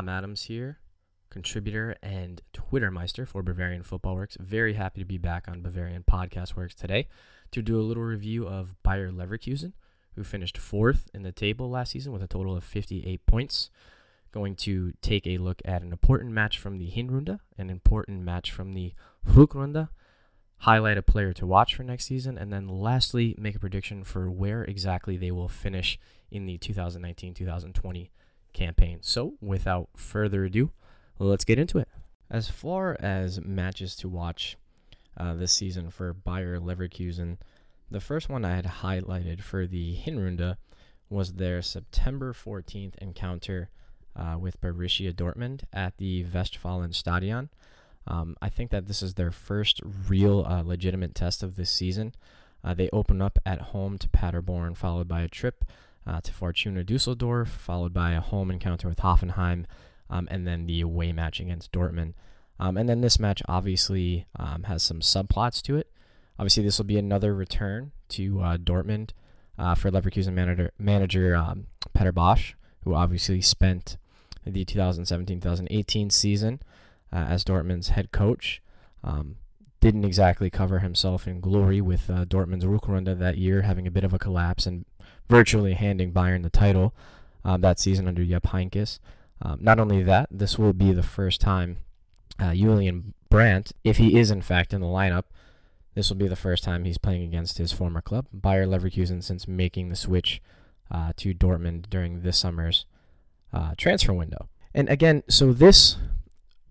Tom Adams here, contributor and Twitter meister for Bavarian Football Works. Very happy to be back on Bavarian Podcast Works today to do a little review of Bayer Leverkusen, who finished fourth in the table last season with a total of 58 points. Going to take a look at an important match from the Hinrunde, an important match from the Rückrunde, highlight a player to watch for next season, and then lastly, make a prediction for where exactly they will finish in the 2019 2020 campaign. So, without further ado, let's get into it. As far as matches to watch uh, this season for Bayer Leverkusen, the first one I had highlighted for the Hinrunde was their September 14th encounter uh, with Borussia Dortmund at the Westfalenstadion. Um, I think that this is their first real uh, legitimate test of this season. Uh, they open up at home to Paderborn, followed by a trip uh, to Fortuna Dusseldorf, followed by a home encounter with Hoffenheim, um, and then the away match against Dortmund. Um, and then this match obviously um, has some subplots to it. Obviously, this will be another return to uh, Dortmund uh, for Leverkusen manager, manager um, Peter Bosz, who obviously spent the 2017-2018 season uh, as Dortmund's head coach. Um, didn't exactly cover himself in glory with uh, Dortmund's Rückrunde that year, having a bit of a collapse and virtually handing Bayern the title um, that season under Jupp Heynckes. Um, not only that, this will be the first time uh, Julian Brandt, if he is in fact in the lineup, this will be the first time he's playing against his former club, Bayer Leverkusen, since making the switch uh, to Dortmund during this summer's uh, transfer window. And again, so this,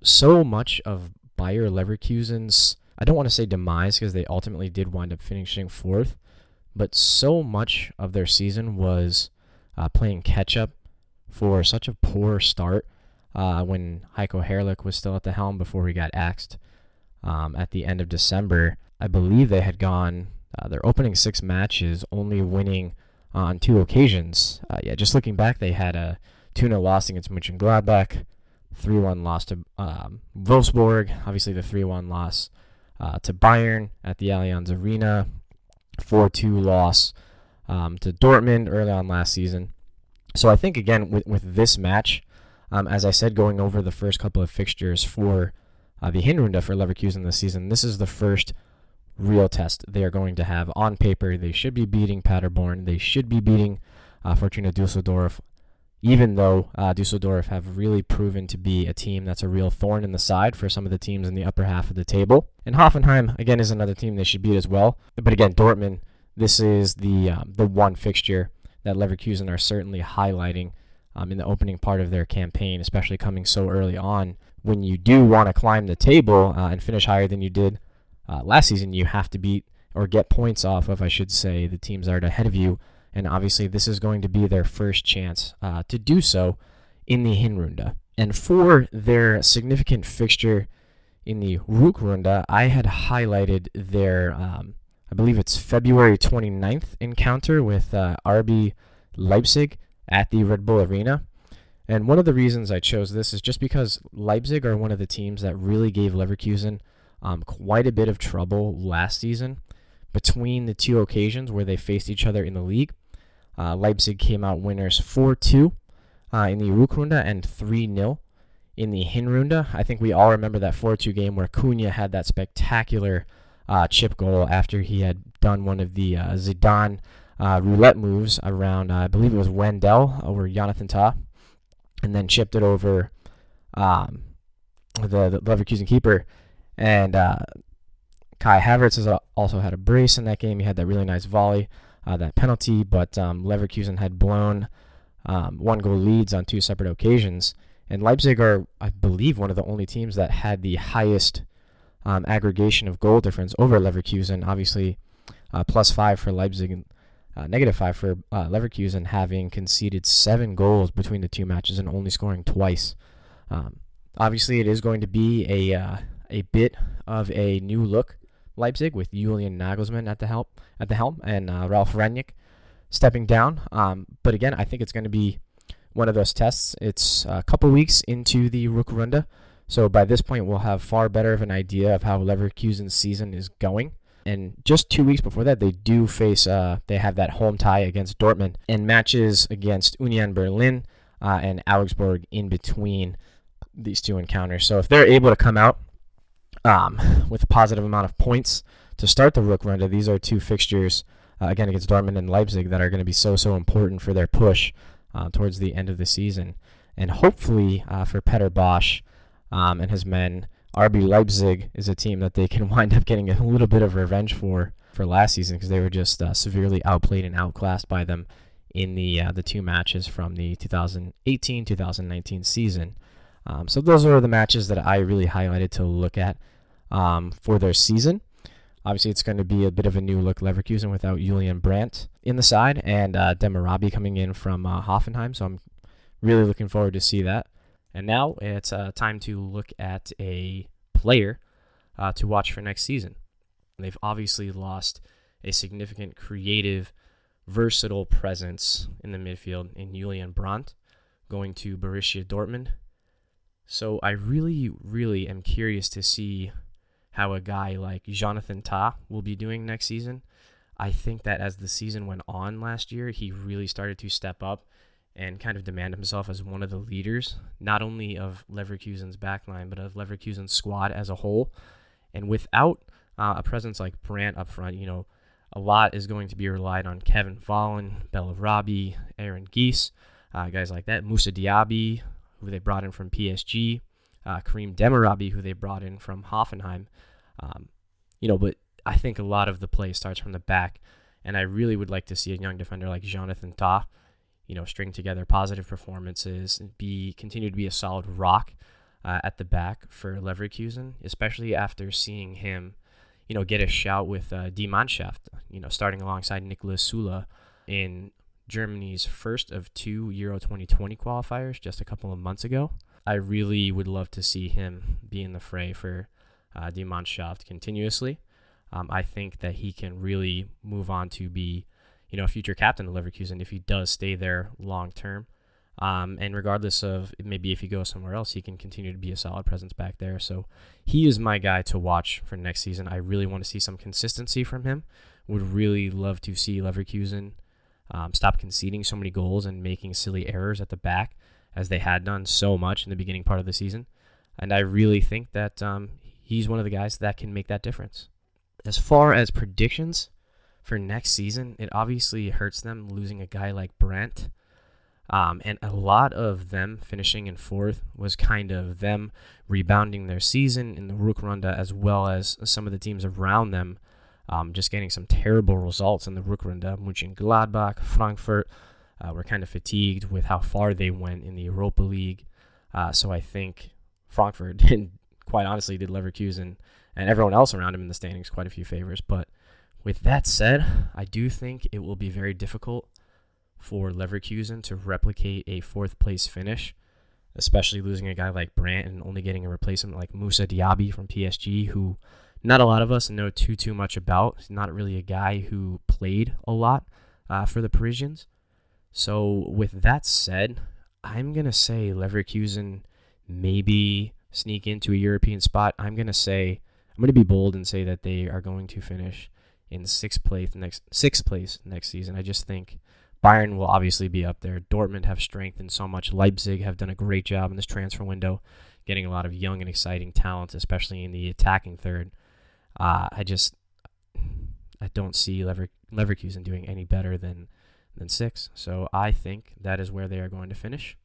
so much of Bayer Leverkusen's, I don't want to say demise because they ultimately did wind up finishing fourth, but so much of their season was uh, playing catch up for such a poor start uh, when Heiko Herrlich was still at the helm before he got axed um, at the end of December. I believe they had gone uh, their opening six matches, only winning on two occasions. Uh, yeah, just looking back, they had a 2 0 loss against Mönchengladbach, 3 1 loss to um, Wolfsburg, obviously the 3 1 loss uh, to Bayern at the Allianz Arena, 4 2 loss um, to Dortmund early on last season. So I think, again, with, with this match, um, as I said, going over the first couple of fixtures for uh, the Hinrunde for Leverkusen this season, this is the first real test they are going to have on paper. They should be beating Paderborn. They should be beating uh, Fortuna Dusseldorf, even though uh, Dusseldorf have really proven to be a team that's a real thorn in the side for some of the teams in the upper half of the table. And Hoffenheim, again, is another team they should beat as well. But again, Dortmund, this is the um, the one fixture that Leverkusen are certainly highlighting um, in the opening part of their campaign, especially coming so early on. When you do want to climb the table uh, and finish higher than you did uh, last season, you have to beat or get points off of, I should say, the teams that are ahead of you. And obviously, this is going to be their first chance uh, to do so in the Hinrunde. And for their significant fixture in the Rückrunde, I had highlighted their, um, I believe it's February 29th encounter with uh, RB Leipzig at the Red Bull Arena. And one of the reasons I chose this is just because Leipzig are one of the teams that really gave Leverkusen um, quite a bit of trouble last season between the two occasions where they faced each other in the league. Uh, Leipzig came out winners 4 2 uh, in the Rückrunde and 3 0 in the Hinrunde. I think we all remember that 4 2 game where Cunha had that spectacular uh, chip goal after he had done one of the uh, Zidane uh, roulette moves around, uh, I believe it was Wendell over Jonathan Tah, and then chipped it over um, the, the Leverkusen keeper. And Kai Havertz has also had a brace in that game. He had that really nice volley, uh, that penalty, but um, Leverkusen had blown um, one goal leads on two separate occasions. And Leipzig are, I believe, one of the only teams that had the highest um, aggregation of goal difference over Leverkusen. Obviously, uh, plus five for Leipzig uh, negative five for uh, Leverkusen, having conceded seven goals between the two matches and only scoring twice. Um, obviously, it is going to be a uh, a bit of a new look Leipzig with Julian Nagelsmann at the helm at the helm and uh, Ralf Rangnick stepping down. Um, but again, I think it's going to be one of those tests. It's a couple weeks into the Rückrunde, so by this point we'll have far better of an idea of how Leverkusen's season is going. And just two weeks before that, they do face, uh, they have that home tie against Dortmund and matches against Union Berlin uh, and Augsburg in between these two encounters. So if they're able to come out um, with a positive amount of points to start the Rückrunde, these are two fixtures uh, again against Dortmund and Leipzig that are going to be so so important for their push uh, towards the end of the season, and hopefully uh, for Peter Bosch um, and his men. RB Leipzig is a team that they can wind up getting a little bit of revenge for for last season because they were just uh, severely outplayed and outclassed by them in the uh, the two matches from the 2018-2019 season. Um, so those are the matches that I really highlighted to look at um, for their season. Obviously, it's going to be a bit of a new look Leverkusen without Julian Brandt in the side and uh, Bellarabi coming in from uh, Hoffenheim. So I'm really looking forward to see that. And now it's uh, time to look at a player uh, to watch for next season. They've obviously lost a significant creative, versatile presence in the midfield in Julian Brandt, going to Borussia Dortmund. So I really, really am curious to see how a guy like Jonathan Tah will be doing next season. I think that as the season went on last year, he really started to step up and kind of demand himself as one of the leaders, not only of Leverkusen's backline, but of Leverkusen's squad as a whole. And without uh, a presence like Brandt up front, you know, a lot is going to be relied on Kevin Volland, Bellarabi, Aranguiz, uh, guys like that, Moussa Diaby, who they brought in from PSG, uh, Karim Bellarabi, who they brought in from Hoffenheim. Um, you know, but I think a lot of the play starts from the back, and I really would like to see a young defender like Jonathan Tah, you know, string together positive performances and be continue to be a solid rock uh, at the back for Leverkusen, especially after seeing him, you know, get a shout with uh, Die Mannschaft, you know, starting alongside Niklas Süle in Germany's first of two Euro 2020 qualifiers just a couple of months ago. I really would love to see him be in the fray for uh, Die Mannschaft continuously. Um, I think that he can really move on to be, you know, a future captain of Leverkusen if he does stay there long term. Um, and regardless of maybe if he goes somewhere else, he can continue to be a solid presence back there. So he is my guy to watch for next season. I really want to see some consistency from him. Would really love to see Leverkusen um, stop conceding so many goals and making silly errors at the back as they had done so much in the beginning part of the season. And I really think that um, he's one of the guys that can make that difference. As far as predictions for next season, it obviously hurts them losing a guy like Brandt. Um, and a lot of them finishing in fourth was kind of them rebounding their season in the Rückrunde, as well as some of the teams around them um, just getting some terrible results in the Rückrunde. Mönchengladbach, Frankfurt uh, were kind of fatigued with how far they went in the Europa League. Uh, so I think Frankfurt did quite honestly did Leverkusen and everyone else around him in the standings quite a few favors. But with that said, I do think it will be very difficult for Leverkusen to replicate a fourth place finish, especially losing a guy like Brandt and only getting a replacement like Moussa Diaby from PSG, who not a lot of us know too too much about. He's not really a guy who played a lot uh, for the Parisians. So with that said, I'm gonna say Leverkusen maybe sneak into a European spot, I'm to say I'm to be bold and say that they are going to finish in sixth place next sixth place next season. I just think Bayern will obviously be up there. Dortmund have strengthened so much. Leipzig have done a great job in this transfer window, getting a lot of young and exciting talent, especially in the attacking third. Uh, I just I don't see Lever- Leverkusen doing any better than than six. So I think that is where they are going to finish.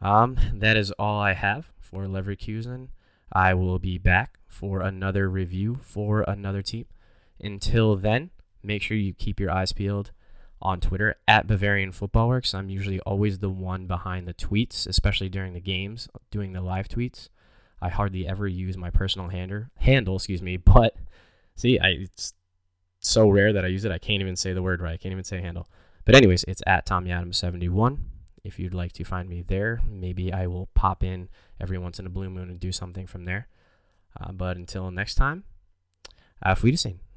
Um, that is all I have for Leverkusen. I will be back for another review for another team. Until then, make sure you keep your eyes peeled on Twitter at Bavarian Football Works. I'm usually always the one behind the tweets, especially during the games, doing the live tweets. I hardly ever use my personal hander, handle, excuse me, but see, I, it's so rare that I use it. I can't even say the word right. I can't even say handle. But anyways, it's at Tommy Adams 71 if you'd like to find me there, maybe I will pop in every once in a blue moon and do something from there. Uh, but until next time, auf Wiedersehen.